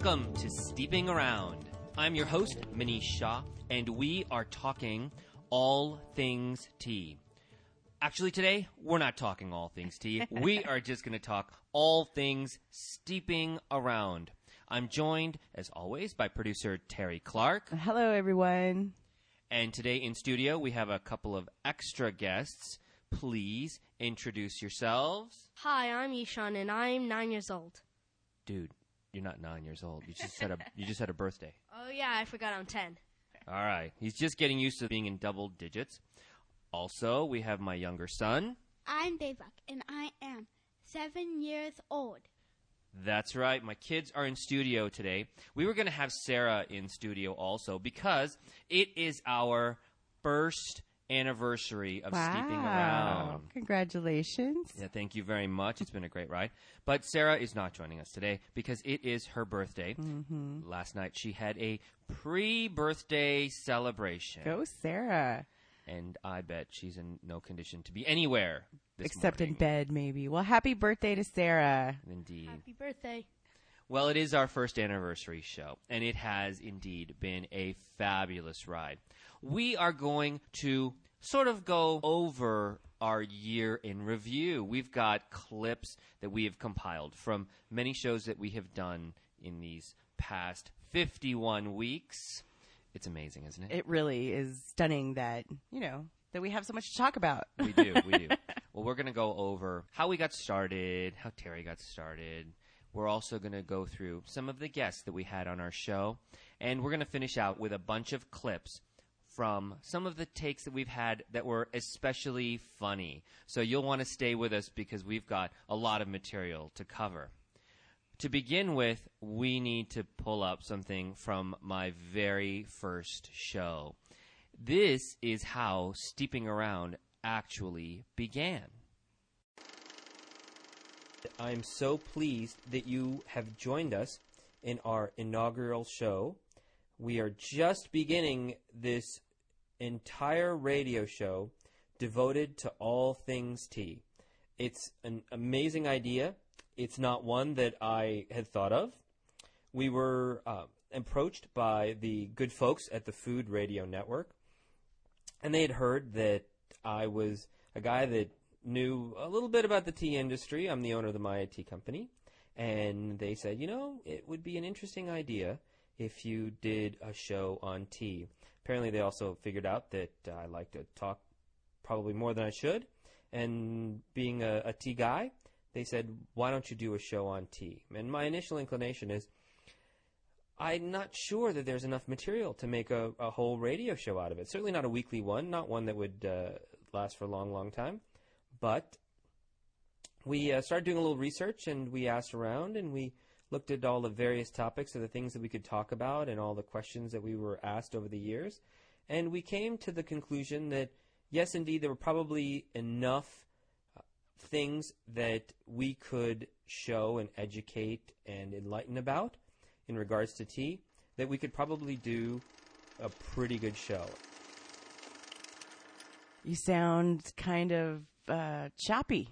Welcome to Steeping Around. I'm your host, Manish Shah, and we are talking all things tea. Actually, today, we're not talking all things tea. we are just going to talk all things steeping around. I'm joined, as always, by producer Tere Clark. Hello, everyone. And today in studio, we have a couple of extra guests. Please introduce yourselves. Hi, I'm Ishan, and I'm nine years old. Dude, you're not nine years old. You just had a you just had a birthday. Oh yeah, I forgot I'm ten. All right. He's just getting used to being in double digits. Also, we have my younger son. I'm Devak, and I am seven years old. That's right. My kids are in studio today. We were going to have Sarah in studio also because it is our first anniversary of wow. Steeping Around. Congratulations. Yeah, thank you very much. It's been a great ride. But Sarah is not joining us today because it is her birthday. Mm-hmm. Last night she had a pre birthday celebration. Go, Sarah. And I bet she's in no condition to be anywhere. Except morning. in bed, maybe. Well, happy birthday to Sarah. Indeed. Happy birthday. Well, it is our first anniversary show, and it has indeed been a fabulous ride. We are going to sort of go over our year in review. We've got clips that we have compiled from many shows that we have done in these past 51 weeks. It's amazing, isn't it? It really is stunning that, you know, that we have so much to talk about. we do, we do. well, we're going to go over how we got started, how Tere got started. We're also going to go through some of the guests that we had on our show, and we're going to finish out with a bunch of clips from some of the takes that we've had that were especially funny. So you'll want to stay with us because we've got a lot of material to cover. To begin with, we need to pull up something from my very first show. This is how Steeping Around actually began. I'm so pleased that you have joined us in our inaugural show. We are just beginning this entire radio show devoted to all things tea. It's an amazing idea. It's not one that I had thought of. We were uh, approached by the good folks at the Food Radio Network, and they had heard that I was a guy that knew a little bit about the tea industry. I'm the owner of the Maya Tea Company. And they said, you know, it would be an interesting idea if you did a show on tea. Apparently, they also figured out that uh, I like to talk probably more than I should. And being a, a tea guy, they said, why don't you do a show on tea? And my initial inclination is, I'm not sure that there's enough material to make a, a whole radio show out of it. Certainly not a weekly one, not one that would uh, last for a long, long time. But we uh, started doing a little research and we asked around and we looked at all the various topics of the things that we could talk about and all the questions that we were asked over the years. And we came to the conclusion that, yes, indeed, there were probably enough uh, things that we could show and educate and enlighten about in regards to tea that we could probably do a pretty good show. You sound kind of uh, choppy.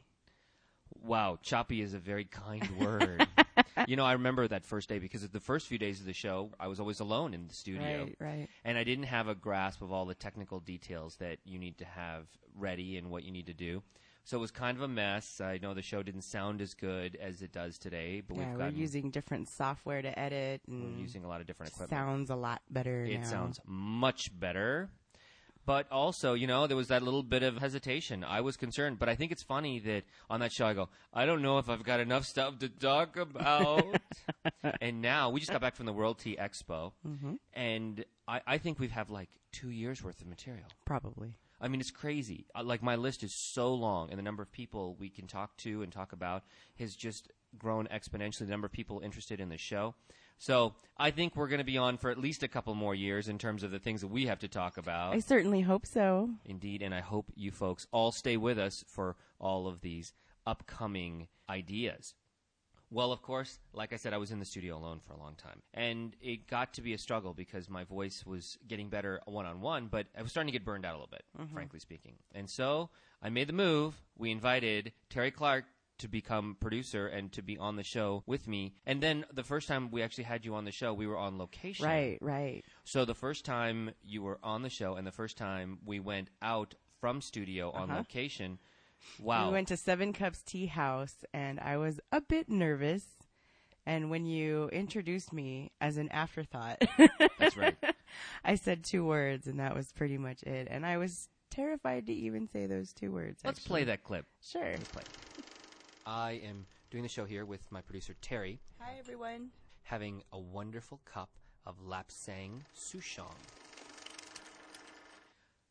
Wow, choppy is a very kind word. you know, I remember that first day because the first few days of the show, I was always alone in the studio. Right, right. And I didn't have a grasp of all the technical details that you need to have ready and what you need to do. So it was kind of a mess. I know the show didn't sound as good as it does today, but yeah, we've we're gotten, using different software to edit, and we're using a lot of different equipment. sounds a lot better. it now. sounds much better. But also, you know, there was that little bit of hesitation. I was concerned, but I think it's funny that on that show I go, I don't know if I've got enough stuff to talk about. and now we just got back from the World Tea Expo, Mm-hmm. and I, I think we've have like two years worth of material. probably. I mean, it's crazy. Uh, Like my list is so long, and the number of people we can talk to and talk about has just grown exponentially. The number of people interested in the show. So I think we're going to be on for at least a couple more years in terms of the things that we have to talk about. I certainly hope so. Indeed, and I hope you folks all stay with us for all of these upcoming ideas. Well, of course, like I said, I was in the studio alone for a long time. And it got to be a struggle because my voice was getting better one on one, but I was starting to get burned out a little bit, mm-hmm. frankly speaking. And so I made the move. We invited Tere Clark to become producer and to be on the show with me. And then the first time we actually had you on the show, we were on location. Right, right. So the first time you were on the show and the first time we went out from studio on Uh-huh. location, wow. We went to Seven Cups Tea House, and I was a bit nervous. And when you introduced me as an afterthought, That's right. I said two words, and that was pretty much it. And I was terrified to even say those two words. Let's actually. play that clip. Sure. Let's play. I am doing the show here with my producer Tere, Hi, everyone. having a wonderful cup of Lapsang Souchong.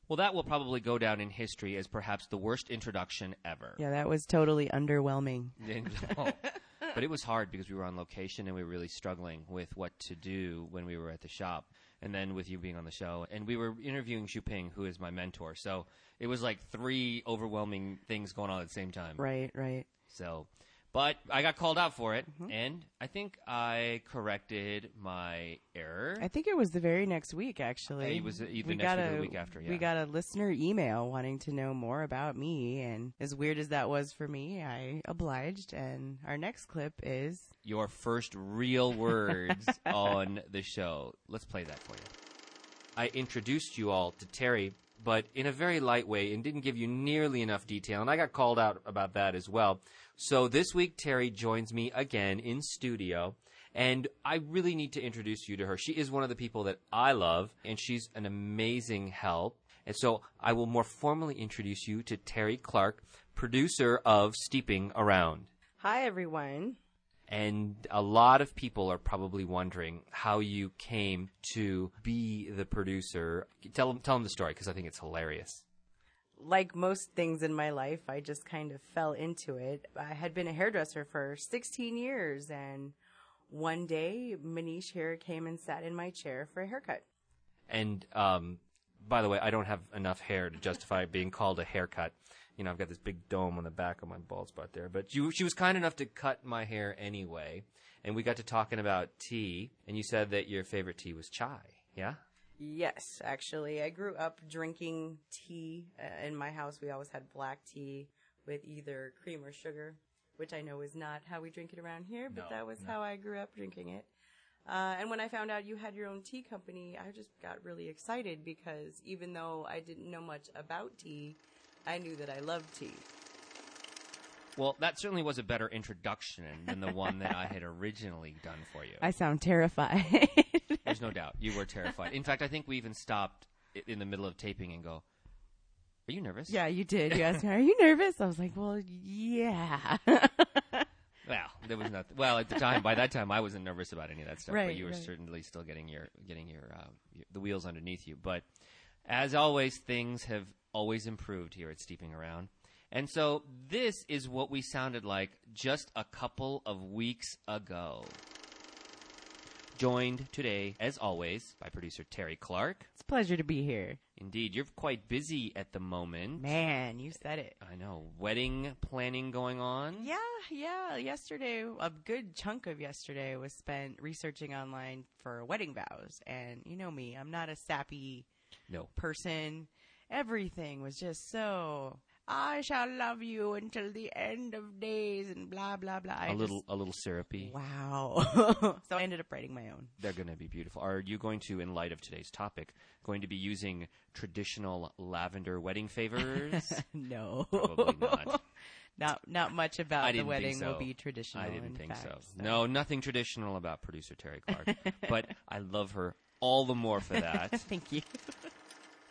Well, that will probably go down in history as perhaps the worst introduction ever. Yeah, that was totally underwhelming. No. but it was hard because we were on location and we were really struggling with what to do when we were at the shop. And then with you being on the show, and we were interviewing Zhuping, who is my mentor. So it was like three overwhelming things going on at the same time. Right, right. So, but I got called out for it, Mm-hmm. and I think I corrected my error. I think it was the very next week, actually. It was either we next got week or the week after, yeah. We got a listener email wanting to know more about me, and as weird as that was for me, I obliged. And our next clip is Your first real words on the show. Let's play that for you. I introduced you all to Tere, but in a very light way and didn't give you nearly enough detail, and I got called out about that as well. So this week, Tere joins me again in studio. And I really need to introduce you to her. She is one of the people that I love, and she's an amazing help. And so I will more formally introduce you to Tere Clark, producer of Steeping Around. Hi, everyone. And a lot of people are probably wondering how you came to be the producer. Tell them, tell them the story because I think it's hilarious. Like most things in my life, I just kind of fell into it. I had been a hairdresser for 16 years, and one day, Manish here came and sat in my chair for a haircut. And um, by the way, I don't have enough hair to justify being called a haircut. You know, I've got this big dome on the back of my bald spot there. But you, she was kind enough to cut my hair anyway. And we got to talking about tea. And you said that your favorite tea was chai. Yeah? Yes, actually. I grew up drinking tea. Uh, in my house, we always had black tea with either cream or sugar, which I know is not how we drink it around here, but No, that was no. how I grew up drinking it. Uh, and when I found out you had your own tea company, I just got really excited because even though I didn't know much about tea, I knew that I loved tea. Well, that certainly was a better introduction than the one that I had originally done for you. I sound terrified. There's no doubt. You were terrified. In fact, I think we even stopped in the middle of taping and go, Are you nervous? yeah, you did. You asked me, "Are you nervous?" I was like, "Well, yeah." Well, there was nothing. Well, at the time, by that time, I wasn't nervous about any of that stuff. Right, but you were right. certainly still getting your getting your, uh, your the wheels underneath you. But as always, things have always improved here at Steeping Around. And so this is what we sounded like just a couple of weeks ago. Joined today, as always, by producer Tere Clark. it's a pleasure to be here. Indeed, you're quite busy at the moment. Man, you said it. I know. Wedding planning going on. Yeah, yeah. Yesterday, a good chunk of yesterday was spent researching online for wedding vows. And you know me, I'm not a sappy No. person. Everything was just so. I shall love you until the end of days and blah blah blah. I A little just- a little syrupy. wow. so I ended up writing my own. They're going to be beautiful. Are you going to, in light of today's topic, going to be using traditional lavender wedding favors? no, Probably not. not not much about the wedding will be traditional. I didn't in think fact, so. No, nothing traditional about producer Tere Clark. but I love her all the more for that. Thank you.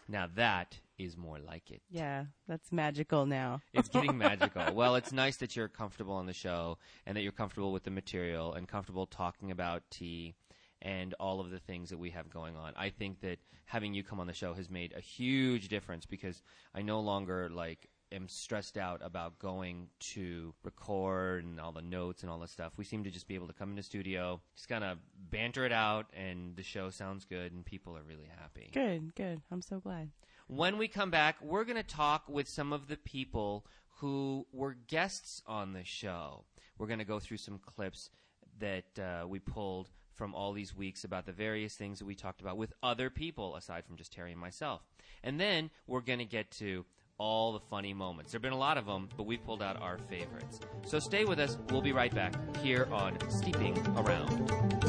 now that is more like it. Yeah, that's magical now. It's getting magical. Well, it's nice that you're comfortable on the show and that you're comfortable with the material and comfortable talking about tea and all of the things that we have going on. I think that having you come on the show has made a huge difference because I no longer like am stressed out about going to record and all the notes and all the stuff. We seem to just be able to come into studio, just kind of banter it out and the show sounds good and people are really happy. Good, good. I'm so glad. When we come back, we're going to talk with some of the people who were guests on the show. We're going to go through some clips that uh, we pulled from all these weeks about the various things that we talked about with other people aside from just Tere and myself. And then we're going to get to all the funny moments. There have been a lot of them, but we pulled out our favorites. So stay with us. We'll be right back here on Steeping Around.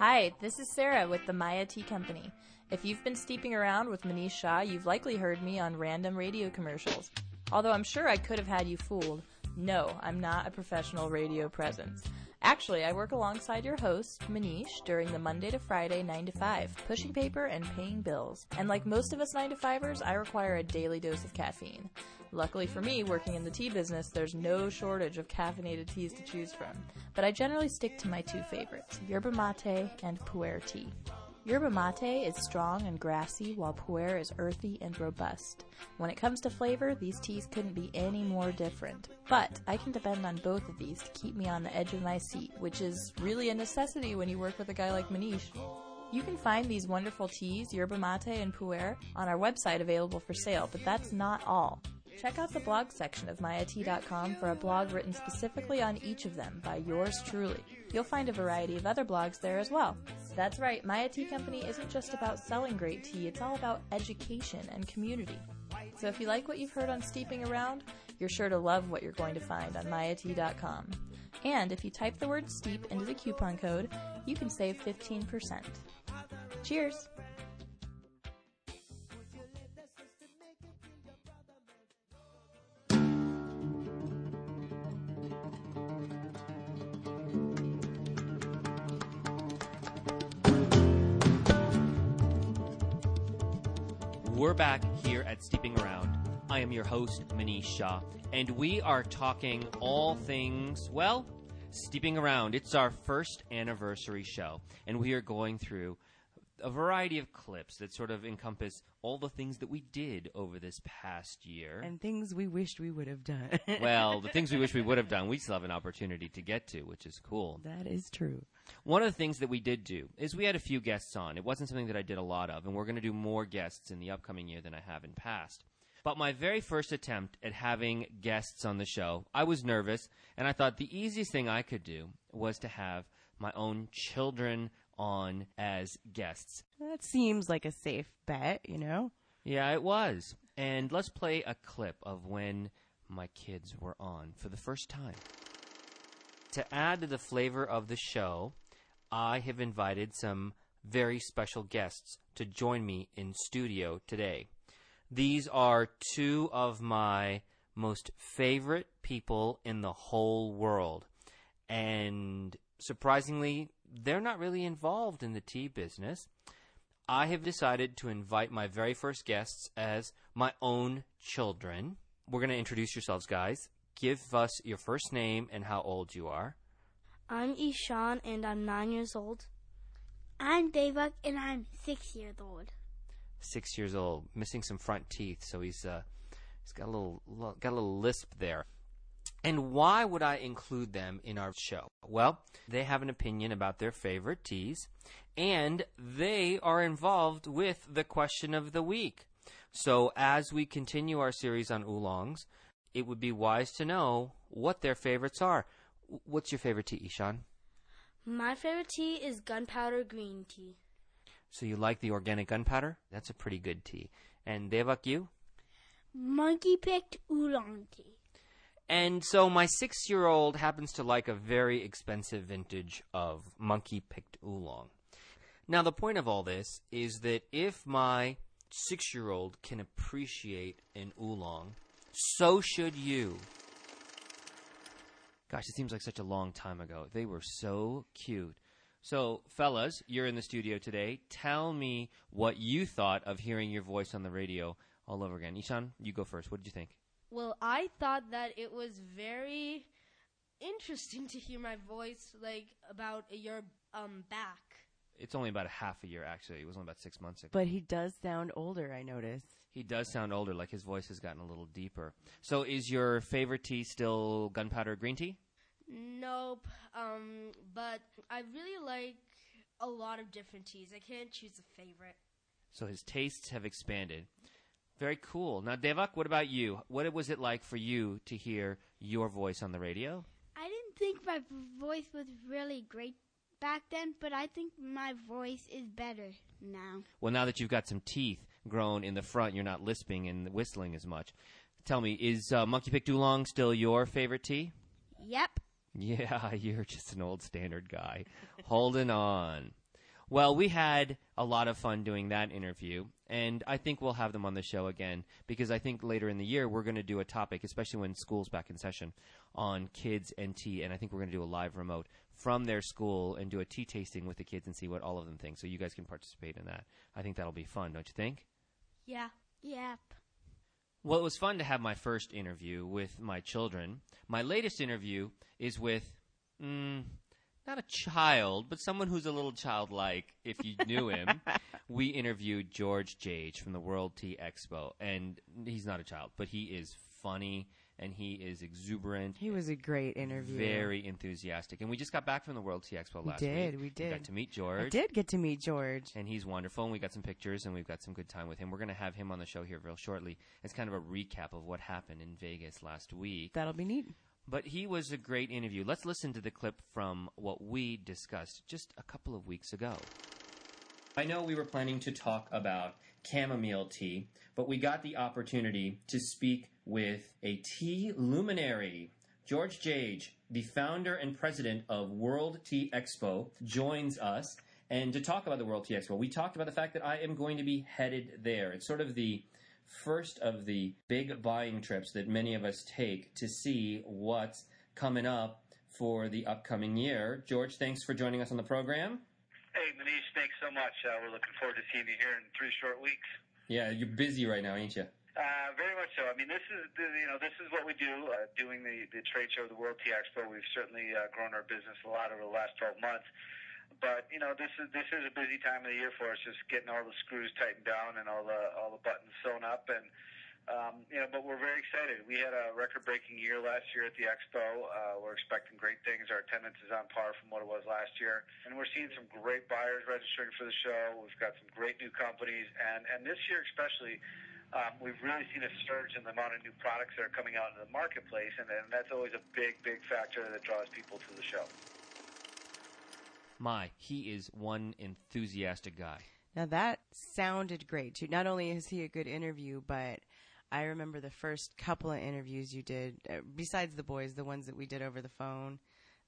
Hi, this is Sarah with the Maya Tea Company. If you've been steeping around with Manish Shah, you've likely heard me on random radio commercials. Although I'm sure I could have had you fooled. No, I'm not a professional radio presence. Actually, I work alongside your host, Manish, during the Monday to Friday 9 to 5, pushing paper and paying bills. And like most of us 9 to 5ers, I require a daily dose of caffeine. Luckily for me, working in the tea business, there's no shortage of caffeinated teas to choose from. But I generally stick to my two favorites, yerba mate and pu'er tea. Yerba mate is strong and grassy, while pu'er is earthy and robust. When it comes to flavor, these teas couldn't be any more different. But I can depend on both of these to keep me on the edge of my seat, which is really a necessity when you work with a guy like Manish. You can find these wonderful teas, yerba mate and pu'er, on our website available for sale, but that's not all. Check out the blog section of mayatea.com for a blog written specifically on each of them by yours truly. You'll find a variety of other blogs there as well. That's right, Maya Tea Company isn't just about selling great tea, it's all about education and community. So if you like what you've heard on Steeping Around, you're sure to love what you're going to find on mayatea.com. And if you type the word steep into the coupon code, you can save 15%. Cheers! Back here at Steeping Around. I am your host, Manish Shah, and we are talking all things, well, Steeping Around. It's our first anniversary show, and we are going through a variety of clips that sort of encompass all the things that we did over this past year. And things we wished we would have done. well, the things we wish we would have done, we still have an opportunity to get to, which is cool. that is true. One of the things that we did do is we had a few guests on. It wasn't something that I did a lot of, and we're going to do more guests in the upcoming year than I have in past. But my very first attempt at having guests on the show, I was nervous, and I thought the easiest thing I could do was to have my own children on as guests. That seems like a safe bet, you know? Yeah, it was. And let's play a clip of when my kids were on for the first time. To add to the flavor of the show, I have invited some very special guests to join me in studio today. These are two of my most favorite people in the whole world. And surprisingly, they're not really involved in the tea business. I have decided to invite my very first guests as my own children. We're going to introduce yourselves, guys. Give us your first name and how old you are. I'm Ishan and I'm nine years old. I'm Devak and I'm six years old. Six years old, missing some front teeth, so he's uh, he's got a little got a little lisp there. And why would I include them in our show? Well, they have an opinion about their favorite teas, and they are involved with the question of the week. So, as we continue our series on oolongs, it would be wise to know what their favorites are. W- What's your favorite tea, Ishan? My favorite tea is gunpowder green tea. So, you like the organic gunpowder? That's a pretty good tea. And Devak, you? Monkey picked oolong tea. And so my six year old happens to like a very expensive vintage of monkey picked oolong. Now, the point of all this is that if my six year old can appreciate an oolong, so should you. Gosh, it seems like such a long time ago. They were so cute. So, fellas, you're in the studio today. Tell me what you thought of hearing your voice on the radio all over again. Ishan, you go first. What did you think? Well, I thought that it was very interesting to hear my voice like about a year um back. It's only about a half a year, actually. It was only about six months ago. But he does sound older, I notice. He does sound older, like his voice has gotten a little deeper. So, is your favorite tea still gunpowder green tea? Nope. Um, but I really like a lot of different teas. I can't choose a favorite. So, his tastes have expanded. Very cool. Now, Devak, what about you? What was it like for you to hear your voice on the radio? I didn't think my voice was really great back then, but I think my voice is better now. Well, now that you've got some teeth grown in the front, you're not lisping and whistling as much. Tell me, is uh, Monkey Picked Oolong still your favorite tea? Yep. Yeah, you're just an old standard guy. Holding on. Well, we had a lot of fun doing that interview, and I think we'll have them on the show again because I think later in the year we're going to do a topic, especially when school's back in session, on kids and tea, and I think we're going to do a live remote from their school and do a tea tasting with the kids and see what all of them think. So you guys can participate in that. I think that'll be fun, don't you think? Yeah. Yep. Well, it was fun to have my first interview with my children. My latest interview is with, mm, not a child, but someone who's a little childlike, if you knew him. we interviewed George Jage from the World Tea Expo, and he's not a child, but he is funny and he is exuberant. He was a great interview. Very enthusiastic. And we just got back from the World Tea Expo We last did, week. we did. We did. got to meet George. I did get to meet George. And he's wonderful, and we got some pictures, and we've got some good time with him. We're going to have him on the show here real shortly. It's kind of a recap of what happened in Vegas last week. That'll be neat. But he was a great interview. Let's listen to the clip from what we discussed just a couple of weeks ago. I know we were planning to talk about chamomile tea, but we got the opportunity to speak with a tea luminary. George Jage, the founder and president of World Tea Expo, joins us. And to talk about the World Tea Expo, we talked about the fact that I am going to be headed there. It's sort of the first of the big buying trips that many of us take to see what's coming up for the upcoming year. George, thanks for joining us on the program. Hey, Manish, thanks so much. Uh, we're looking forward to seeing you here in three short weeks. Yeah, you're busy right now, ain't you? Uh, very much so. I mean, this is you know this is what we do. Uh, doing the the trade show, the World Tea Expo, we've certainly uh, grown our business a lot over the last 12 months. But you know, this is this is a busy time of the year for us, just getting all the screws tightened down and all the all the buttons sewn up, and um, you know, but we're very excited. We had a record-breaking year last year at the expo. Uh, we're expecting great things. Our attendance is on par from what it was last year, and we're seeing some great buyers registering for the show. We've got some great new companies, and and this year especially. Um, we've really seen a surge in the amount of new products that are coming out into the marketplace, and, and that's always a big, big factor that draws people to the show. My, he is one enthusiastic guy. Now that sounded great too. Not only is he a good interview, but I remember the first couple of interviews you did, uh, besides the boys, the ones that we did over the phone,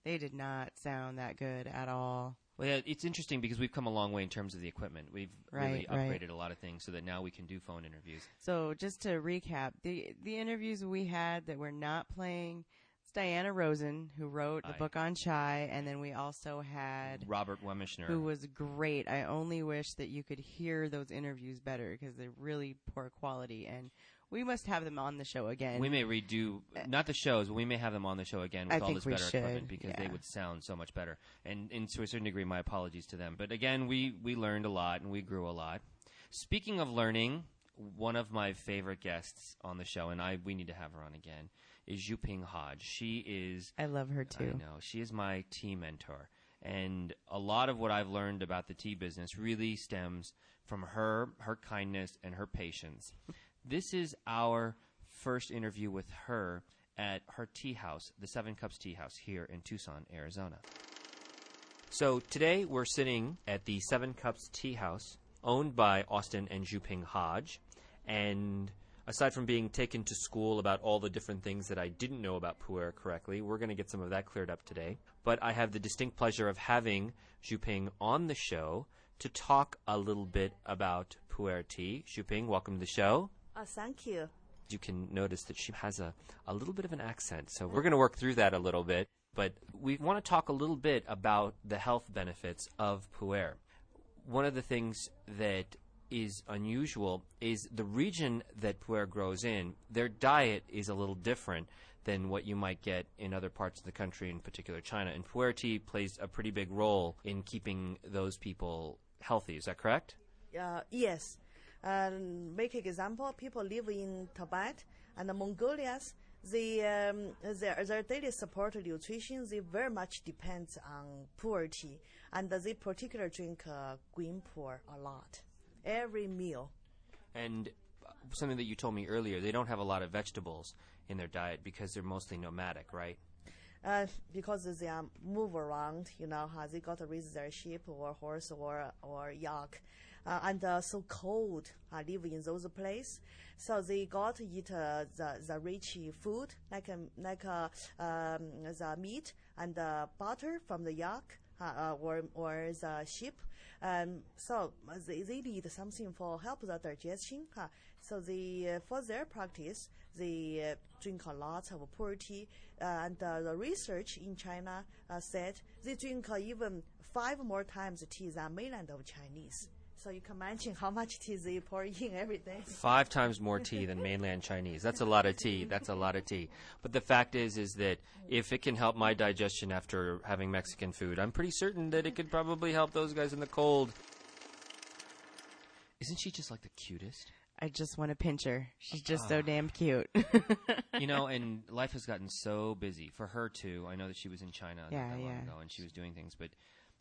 they did not sound that good at all. Well, yeah, it's interesting because we've come a long way in terms of the equipment. We've really Right, right. upgraded a lot of things so that now we can do phone interviews. So just to recap, the the interviews we had that we're not playing, it's Diana Rosen who wrote the Aye. book on chai, and then we also had Robert Wemischner. who was great. I only wish that you could hear those interviews better because they're really poor quality, and we must have them on the show again. we may redo not the shows, but we may have them on the show again with I all this better should, equipment because they would sound so much better. And, and to a certain degree, my apologies to them. But again, we we learned a lot and we grew a lot. Speaking of learning, one of my favorite guests on the show, and I we need to have her on again, is Zhuping Hodge. She is I love her too. I know. She is my tea mentor. And a lot of what I've learned about the tea business really stems from her, her kindness, and her patience. This is our first interview with her at her tea house, the Seven Cups Tea House here in Tucson, Arizona. So today we're sitting at the Seven Cups Tea House, owned by Austin and Zhuping Hodge. And aside from being taken to school about all the different things that I didn't know about pu'er correctly, we're going to get some of that cleared up today. But I have the distinct pleasure of having Zhuping on the show to talk a little bit about pu'er tea. Zhuping, welcome to the show. Oh, thank you. You can notice that she has a, a little bit of an accent, so we're going to work through that a little bit. But we want to talk a little bit about the health benefits of pu'er. One of the things that is unusual is the region that pu'er grows in, their diet is a little different than what you might get in other parts of the country, in particular China. And pu'er tea plays a pretty big role in keeping those people healthy. Is that correct? Uh, yes. Um, make example, people live in Tibet and the Mongolians. They, um, their, their daily support nutrition, they very much depends on tea. And they particularly drink uh, green pu'er a lot. Every meal. And uh, something that you told me earlier, they don't have a lot of vegetables in their diet because they're mostly nomadic, right? uh, because they are move around, you know, how they got to raise their sheep or horse or or yak, uh, and uh, so cold, uh, live in those places. So they got to eat uh, the the rich food like um, like uh, um, the meat and the butter from the yak uh, uh, or or the sheep. Um, so they, they need something for help the digestion. Uh, so they for their practice they drink a lot of pu'er tea. And the research in China said they drink even five more times tea than mainland of Chinese. So you can imagine how much tea they pour in every day. Five times more tea than mainland Chinese. That's a lot of tea. That's a lot of tea. But the fact is, is that if it can help my digestion after having Mexican food, I'm pretty certain that it could probably help those guys in the cold. Isn't she just like the cutest? I just want to pinch her. She's just so damn cute. you know, and life has gotten so busy for her too. I know that she was in China not Yeah, that long yeah. ago, and she was doing things, but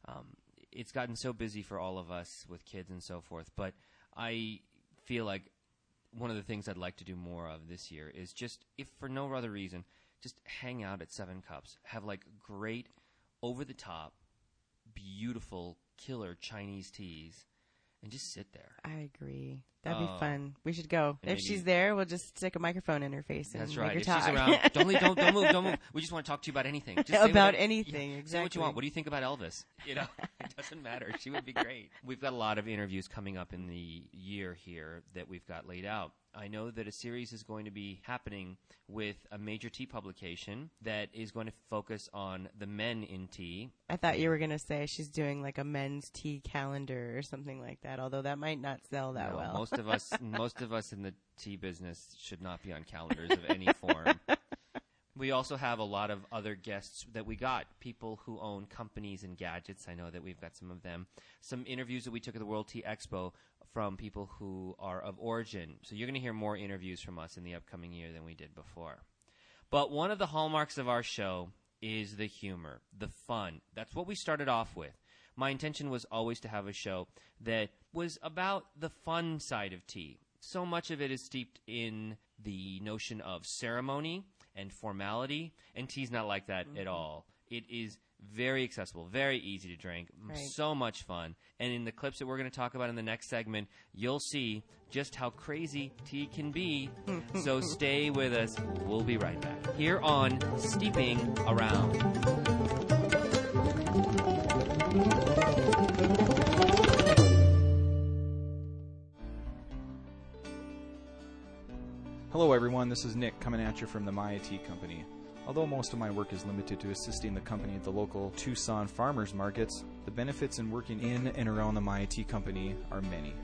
um, it's gotten so busy for all of us with kids and so forth. But I feel like one of the things I'd like to do more of this year is just, if for no other reason, just hang out at Seven Cups, have like great, over the top, beautiful, killer Chinese teas, and just sit there. I agree. That'd be Oh. fun. We should go. If maybe- she's there, we'll just stick a microphone in her face and That's make her talk. she's around, don't, leave, don't don't move, don't move. We just want to talk to you about anything. Just say About anything, Say what you exactly. want. What do you think about Elvis? You know, it doesn't matter. She would be great. We've got a lot of interviews coming up in the year here that we've got laid out. I know that a series is going to be happening with a major tea publication that is going to focus on the men in tea. I thought you were gonna say she's doing like a men's tea calendar or something like that. Although that might not sell that No, well. Most of us, most of us in the tea business should not be on calendars of any form. We also have a lot of other guests that we got. People who own companies and gadgets. I know that we've got some of them. Some interviews that we took at the World Tea Expo from people who are of origin. So you're going to hear more interviews from us in the upcoming year than we did before. But one of the hallmarks of our show is the humor, the fun. That's what we started off with. My intention was always to have a show that was about the fun side of tea. So much of it is steeped in the notion of ceremony and formality, and tea's not like that at mm-hmm. all. It is very accessible, very easy to drink, Right. so much fun. And in the clips that we're going to talk about in the next segment, you'll see just how crazy tea can be. so stay with us. We'll be right back. Here on Steeping Around. Hello, everyone. This is Nick coming at you from the Tea Company. Although most of my work is limited to assisting the company at the local Tucson farmers markets, the benefits in working in and around the Tea Company are many.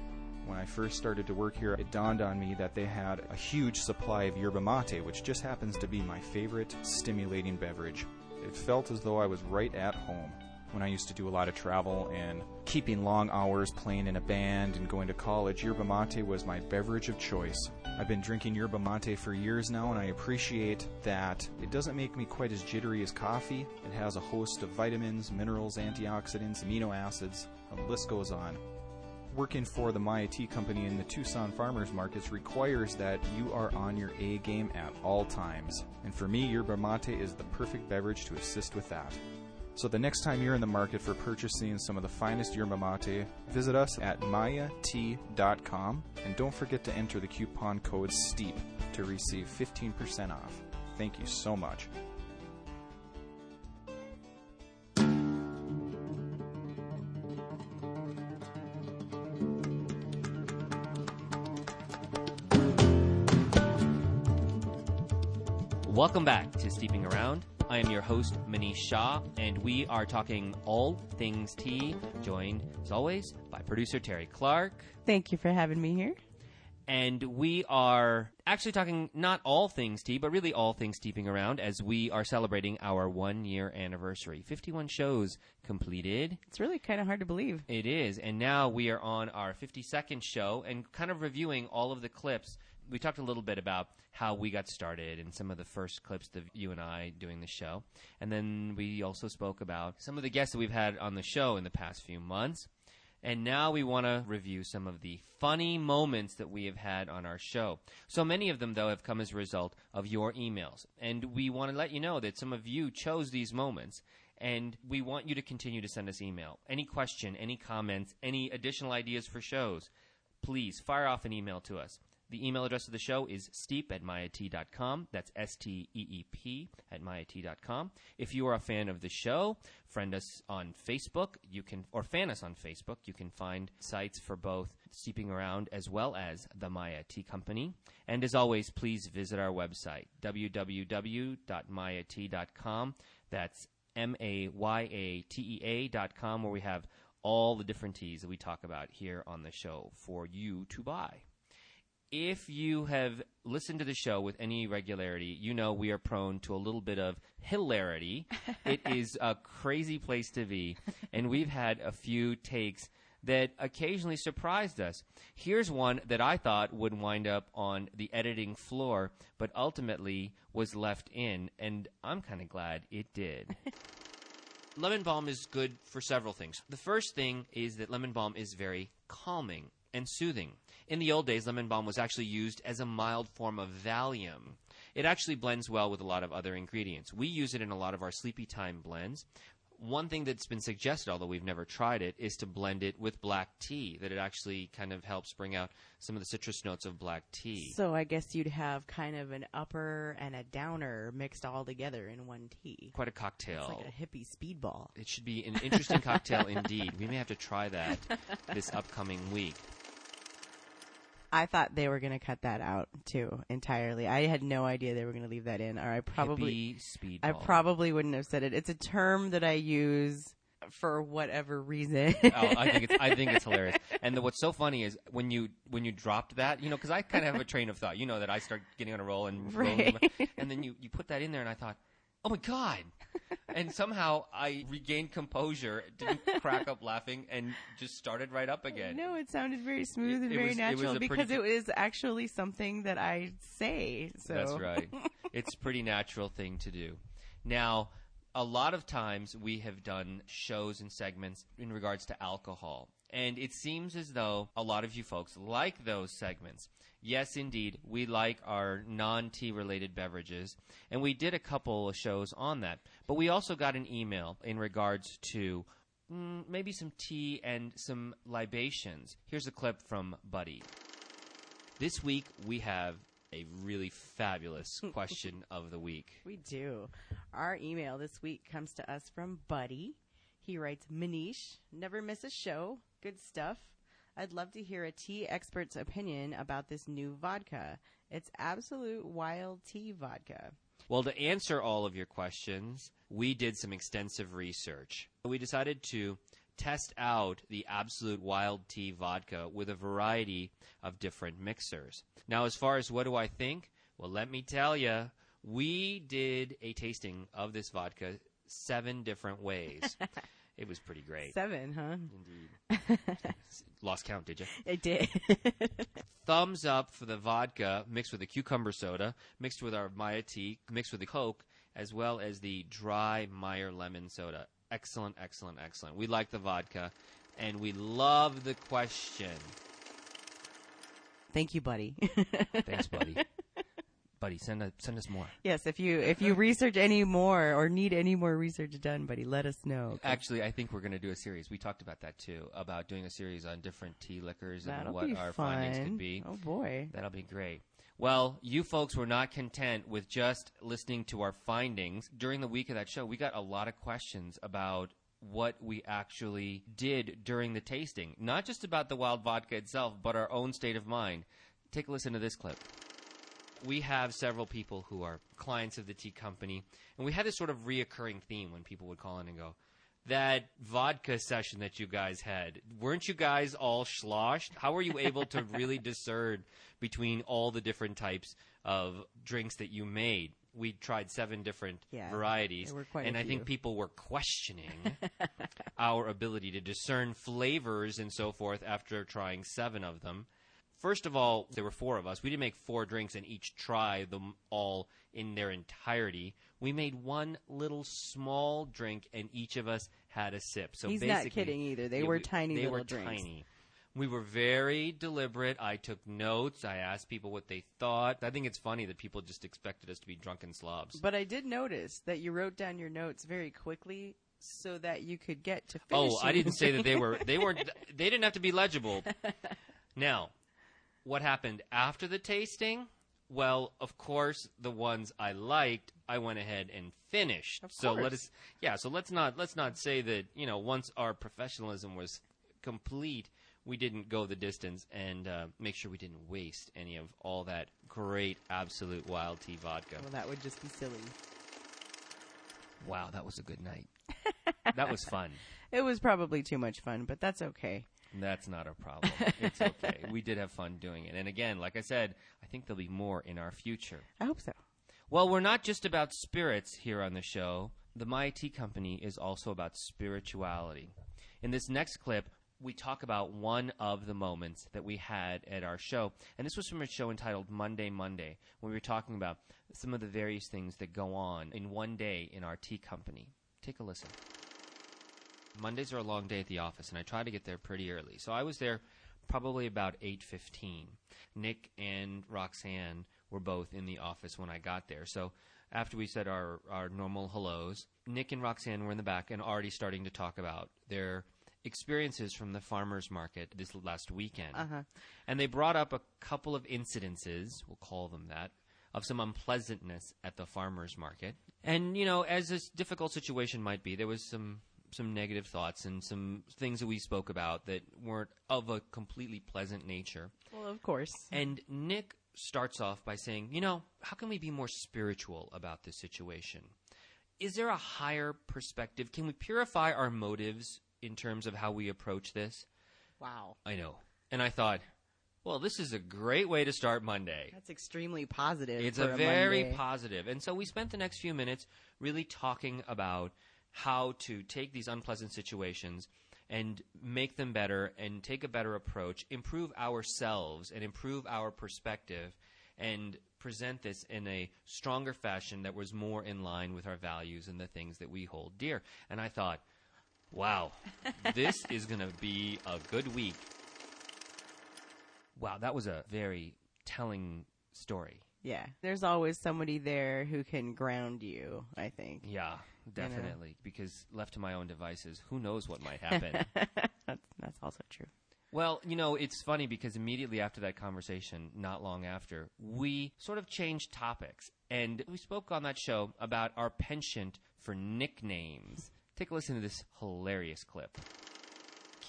When I first started to work here, it dawned on me that they had a huge supply of yerba mate, which just happens to be my favorite stimulating beverage. It felt as though I was right at home. When I used to do a lot of travel and keeping long hours playing in a band and going to college, yerba mate was my beverage of choice. I've been drinking yerba mate for years now, and I appreciate that it doesn't make me quite as jittery as coffee. It has a host of vitamins, minerals, antioxidants, amino acids, the list goes on. Working for the Tea Company in the Tucson farmers markets requires that you are on your A game at all times. And for me, yerba mate is the perfect beverage to assist with that. So the next time you're in the market for purchasing some of the finest yerba mate, visit us at mayatea.com and don't forget to enter the coupon code STEEP to receive 15% off. Thank you so much. Welcome back to Steeping Around. I am your host, Manish Shah, and we are talking all things tea, joined, as always, by producer Tere Clark. Thank you for having me here. And we are actually talking not all things tea, but really all things steeping around as we are celebrating our one year anniversary. 51 shows completed. It's really kind of hard to believe. It is. And now we are on our 52nd show and kind of reviewing all of the clips. We talked a little bit about how we got started and some of the first clips of you and I doing the show. And then we also spoke about some of the guests that we've had on the show in the past few months. And now we want to review some of the funny moments that we have had on our show. So many of them, though, have come as a result of your emails. And we want to let you know that some of you chose these moments. And we want you to continue to send us email. Any question, any comments, any additional ideas for shows, please fire off an email to us. The email address of the show is steep at mayatea.com. That's S T E E P at mayatea.com. If you are a fan of the show, friend us on Facebook. You can, or fan us on Facebook. You can find sites for both Steeping Around as well as the Maya Tea Company. And as always, please visit our website, www.mayatea.com. That's M A Y A T E A dot com, where we have all the different teas that we talk about here on the show for you to buy. If you have listened to the show with any regularity, you know we are prone to a little bit of hilarity. it is a crazy place to be, and we've had a few takes that occasionally surprised us. Here's one that I thought would wind up on the editing floor, but ultimately was left in, and I'm kind of glad it did. lemon balm is good for several things. The first thing is that lemon balm is very calming and soothing. In the old days, lemon balm was actually used as a mild form of Valium. It actually blends well with a lot of other ingredients. We use it in a lot of our sleepy time blends. One thing that's been suggested, although we've never tried it, is to blend it with black tea, that it actually kind of helps bring out some of the citrus notes of black tea. So I guess you'd have kind of an upper and a downer mixed all together in one tea. Quite a cocktail. It's like a hippie speedball. It should be an interesting cocktail indeed. We may have to try that this upcoming week. I thought they were going to cut that out too entirely. I had no idea they were going to leave that in, or I probably Hippie I probably wouldn't have said it. It's a term that I use for whatever reason. oh, I think it's I think it's hilarious. And the, what's so funny is when you when you dropped that, you know, because I kind of have a train of thought. You know that I start getting on a roll and rolling, Right. and then you you put that in there, and I thought, oh my god. And somehow I regained composure, didn't crack up laughing, and just started right up again. No, it sounded very smooth It- and it very was- natural pretty because it was actually something that I say. So That's right. it's a pretty natural thing to do. Now, a lot of times we have done shows and segments in regards to alcohol. And it seems as though a lot of you folks like those segments. Yes, indeed, we like our non tea related beverages. And we did a couple of shows on that. But we also got an email in regards to mm, maybe some tea and some libations. Here's a clip from Buddy. This week we have a really fabulous question of the week. We do. Our email this week comes to us from Buddy. He writes, Manish, never miss a show. Good stuff. I'd love to hear a tea expert's opinion about this new vodka. It's Absolut wild tea vodka. Well, to answer all of your questions, we did some extensive research. We decided to test out the Absolut Wild Tea vodka with a variety of different mixers. Now, as far as what do I think? Well, let me tell you, we did a tasting of this vodka seven different ways. it was pretty great. Seven, huh? Indeed. Lost count, did you? I did. thumbs up for the vodka mixed with the cucumber soda, mixed with our Maya tea, mixed with the Coke, as well as the dry Meyer lemon soda. Excellent, excellent, excellent. We like the vodka, and we love the question. Thank you, Buddy. Thanks, buddy. buddy, send us, send us more. yes, if you if you research any more or need any more research done, Buddy, let us know. Actually, I think we're going to do a series. We talked about that too, about doing a series on different tea liquors and That'll what our fun. findings could be. Oh boy. That'll be great. Well, you folks were not content with just listening to our findings. During the week of that show, we got a lot of questions about what we actually did during the tasting. Not just about the wild vodka itself, but our own state of mind. Take a listen to this clip. We have several people who are clients of the tea company, and we had this sort of reoccurring theme when people would call in and go, that vodka session that you guys had, weren't you guys all sloshed? How were you able to really discern between all the different types of drinks that you made? We tried seven different Yeah, varieties, there were quite a and I think people were questioning our ability to discern flavors and so forth after trying seven of them. First of all, there were four of us. We didn't make four drinks and each try them all in their entirety. We made one little small drink, and each of us had a sip. So He's not kidding either. They yeah, were we- tiny They little were drinks. tiny. We were very deliberate. I took notes. I asked people what they thought. I think it's funny that people just expected us to be drunken slobs. But I did notice that you wrote down your notes very quickly so that you could get to oh, finishing. Oh, I didn't say that they were. They weren't. They didn't have to be legible. Now, what happened after the tasting? Well, of course, the ones I liked, I went ahead and finished. Of so let course. us, yeah. So let's not let's not say that you know once our professionalism was complete, we didn't go the distance and uh, make sure we didn't waste any of all that great Absolut wild tea vodka. Well, that would just be silly. Wow, that was a good night. that was fun. It was probably too much fun, but that's okay. That's not a problem. It's okay. we did have fun doing it. And again, like I said, I think there'll be more in our future. I hope so. Well, we're not just about spirits here on the show. The Maya Tea Company is also about spirituality. In this next clip, we talk about one of the moments that we had at our show. And this was from a show entitled Monday Monday, when we were talking about some of the various things that go on in one day in our tea company. Take a listen. Mondays are a long day at the office, and I try to get there pretty early. So I was there probably about 8:15. Nick and Roxanne were both in the office when I got there. So after we said our our normal hellos, Nick and Roxanne were in the back and already starting to talk about their experiences from the farmers market this last weekend. Uh-huh. And they brought up a couple of incidences, we'll call them that, of some unpleasantness at the farmers market. And, you know, as this difficult situation might be, there was some some negative thoughts and some things that we spoke about that weren't of a completely pleasant nature. Well, of course. And Nick starts off by saying, you know, how can we be more spiritual about this situation? Is there a higher perspective? Can we purify our motives in terms of how we approach this? Wow. I know. And I thought, well, this is a great way to start Monday. That's extremely positive. It's for a very Monday. positive. And so we spent the next few minutes really talking about how to take these unpleasant situations and make them better and take a better approach, improve ourselves and improve our perspective and present this in a stronger fashion that was more in line with our values and the things that we hold dear. And I thought, wow, this is going to be a good week. Wow, that was a very telling story. Yeah. There's always somebody there who can ground you, I think. Yeah, You know. definitely. Because left to my own devices, who knows what might happen? that's, that's also true. well, you know, it's funny because immediately after that conversation, not long after, we sort of changed topics. And we spoke on that show about our penchant for nicknames. Take a listen to this hilarious clip.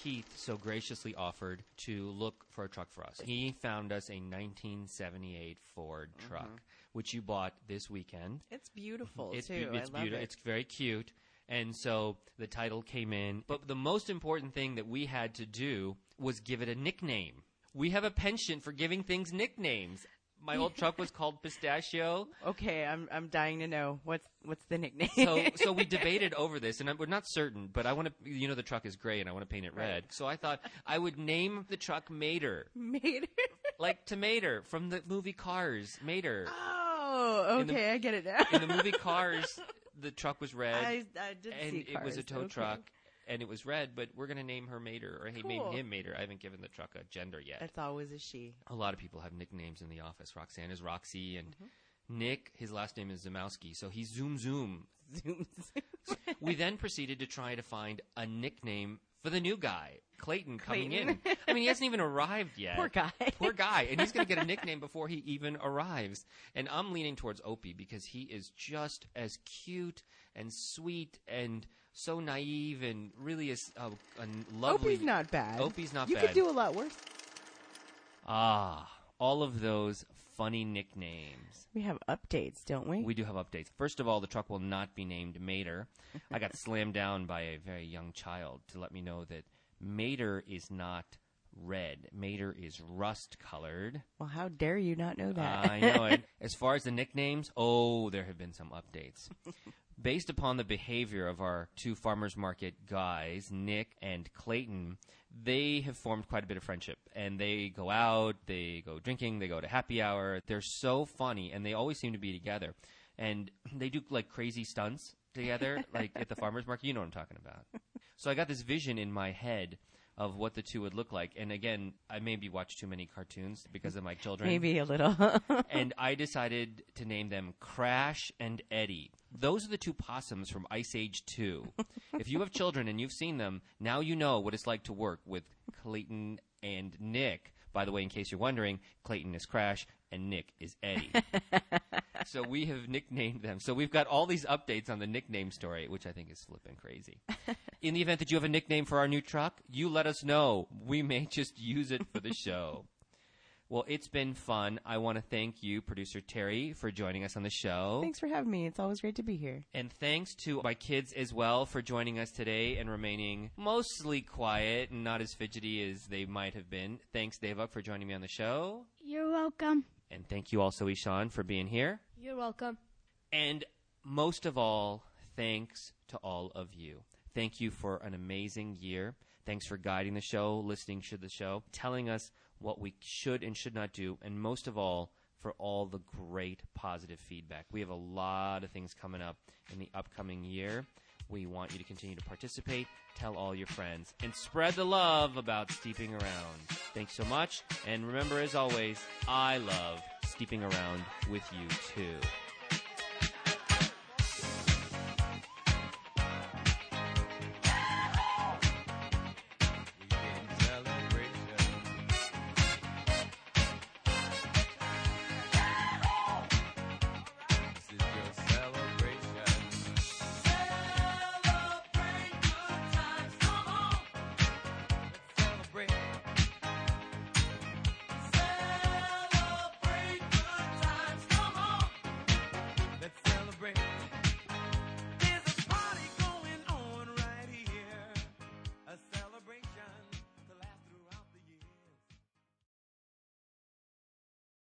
Keith so graciously offered to look for a truck for us. He found us a 1978 Ford mm-hmm. truck, which you bought this weekend. It's beautiful, It's, too. it's I love beautiful. it. It's very cute. And so the title came in. But the most important thing that we had to do was give it a nickname. We have a penchant for giving things nicknames. My old truck was called Pistachio. Okay, I'm I'm dying to know what's what's the nickname. So, so we debated over this, and I- we're not certain, but I want to, you know, the truck is gray, and I want to paint it red. So I thought I would name the truck Mater, Mater. like Tow Mater from the movie Cars. Mater. Oh, In the- okay, I get it now. In the movie Cars, the truck was red. I, I did and see it was a tow okay. truck, and it was red. But we're gonna name her Mater, or he Cool. named him Mater. I haven't given the truck a gender yet. That's always a she. a lot of people have nicknames in the office. Roxanne is Roxy, and Mm-hmm. Nick, his last name is Zamowski, so he's Zoom Zoom. Zoom. we then proceeded to try to find a nickname for the new guy, Clayton, coming Clayton. in. I mean, he hasn't even arrived yet. Poor guy. Poor guy. And he's going to get a nickname before he even arrives. And I'm leaning towards Opie because he is just as cute and sweet and so naive and really is a, a lovely. Opie's not bad. Opie's not you bad. could do a lot worse. Ah, all of those funny nicknames. We have updates, don't we? We do have updates. First of all, the truck will not be named Mater. I got slammed down by a very young child to let me know that Mater is not red. Mater is rust colored. well, how dare you not know that? I know it. As far as the nicknames, oh, there have been some updates. Based upon the behavior of our two farmers market guys, Nick and Clayton, they have formed quite a bit of friendship. And they go out, they go drinking, they go to happy hour. They're so funny, and they always seem to be together. And they do like crazy stunts together, like at the farmers market. You know what I'm talking about. So I got this vision in my head of what the two would look like. And again, I maybe watched too many cartoons because of my children. Maybe a little. and I decided to name them Crash and Eddie. Those are the two possums from Ice Age 2. if you have children and you've seen them, now you know what it's like to work with Clayton and Nick. By the way, in case you're wondering, Clayton is Crash and Nick is Eddie. so we have nicknamed them. So we've got all these updates on the nickname story, which I think is flipping crazy. In the event that you have a nickname for our new truck, you let us know. We may just use it for the show. Well, it's been fun. I want to thank you, producer Tere, for joining us on the show. Thanks for having me. It's always great to be here. And thanks to my kids as well for joining us today and remaining mostly quiet and not as fidgety as they might have been. Thanks, Devak, for joining me on the show. You're welcome. And thank you also, Ishan, for being here. You're welcome. And most of all, thanks to all of you. Thank you for an amazing year. Thanks for guiding the show, listening to the show, telling us what we should and should not do, and most of all, for all the great positive feedback. We have a lot of things coming up in the upcoming year. We want you to continue to participate, tell all your friends, and spread the love about steeping around. Thanks so much, and remember, as always, I love steeping around with you too.